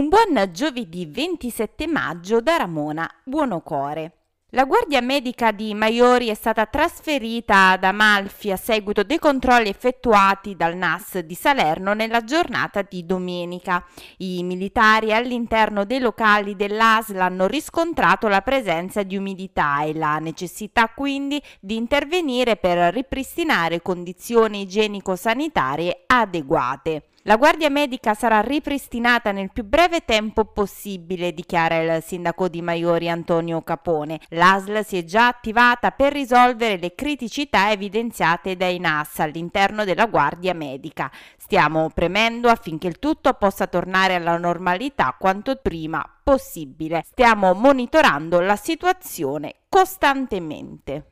Un buon giovedì 27 maggio da Ramona Buonocore. La guardia medica di Maiori è stata trasferita ad Amalfi a seguito dei controlli effettuati dal NAS di Salerno nella giornata di domenica. I militari all'interno dei locali dell'ASL hanno riscontrato la presenza di umidità e la necessità quindi di intervenire per ripristinare condizioni igienico-sanitarie adeguate. La guardia medica sarà ripristinata nel più breve tempo possibile, dichiara il sindaco di Maiori Antonio Capone. L'ASL si è già attivata per risolvere le criticità evidenziate dai NAS all'interno della guardia medica. Stiamo premendo affinché il tutto possa tornare alla normalità quanto prima possibile. Stiamo monitorando la situazione costantemente.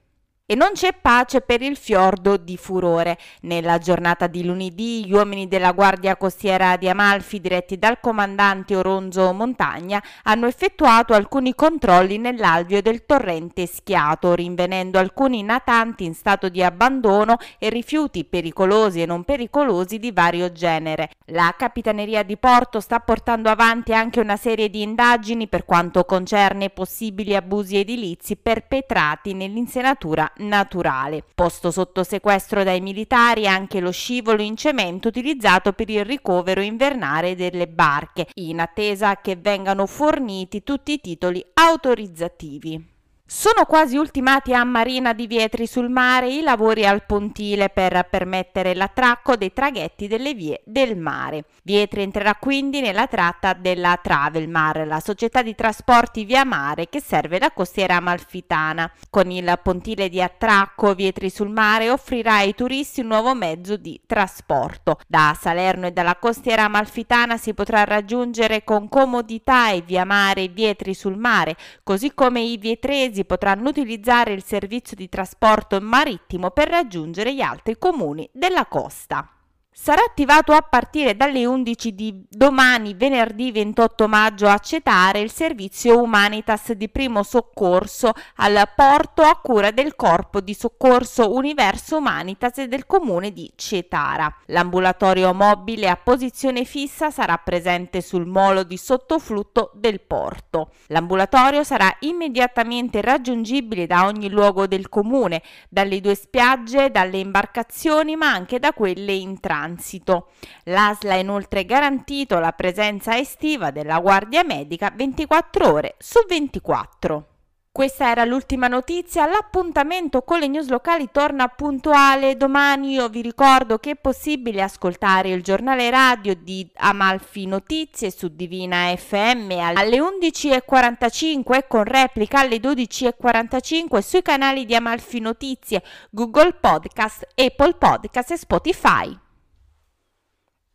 E non c'è pace per il fiordo di Furore. Nella giornata di lunedì gli uomini della Guardia Costiera di Amalfi, diretti dal comandante Oronzo Montagna, hanno effettuato alcuni controlli nell'alveo del torrente Schiato, rinvenendo alcuni natanti in stato di abbandono e rifiuti pericolosi e non pericolosi di vario genere. La Capitaneria di Porto sta portando avanti anche una serie di indagini per quanto concerne possibili abusi edilizi perpetrati nell'insenatura naturale. Posto sotto sequestro dai militari anche lo scivolo in cemento utilizzato per il ricovero invernale delle barche, in attesa che vengano forniti tutti i titoli autorizzativi. Sono quasi ultimati a Marina di Vietri sul mare i lavori al pontile per permettere l'attracco dei traghetti delle vie del mare. Vietri entrerà quindi nella tratta della Travelmar, la società di trasporti via mare che serve la costiera amalfitana. Con il pontile di attracco Vietri sul mare offrirà ai turisti un nuovo mezzo di trasporto. Da Salerno e dalla costiera amalfitana si potrà raggiungere con comodità e via mare Vietri sul mare, così come i vietresi mesi potranno utilizzare il servizio di trasporto marittimo per raggiungere gli altri comuni della costa. Sarà attivato a partire dalle 11 di domani, venerdì 28 maggio, a Cetare il servizio Humanitas di primo soccorso al porto a cura del Corpo di Soccorso Universo Humanitas del comune di Cetara. L'ambulatorio mobile a posizione fissa sarà presente sul molo di sottoflutto del porto. L'ambulatorio sarà immediatamente raggiungibile da ogni luogo del comune, dalle due spiagge, dalle imbarcazioni, ma anche da quelle in transito transito. L'ASL ha inoltre garantito la presenza estiva della guardia medica 24 ore su 24. Questa era l'ultima notizia, l'appuntamento con le news locali torna puntuale domani, io vi ricordo che è possibile ascoltare il giornale radio di Amalfi Notizie su Divina FM alle 11.45 e con replica alle 12.45 sui canali di Amalfi Notizie, Google Podcast, Apple Podcast e Spotify.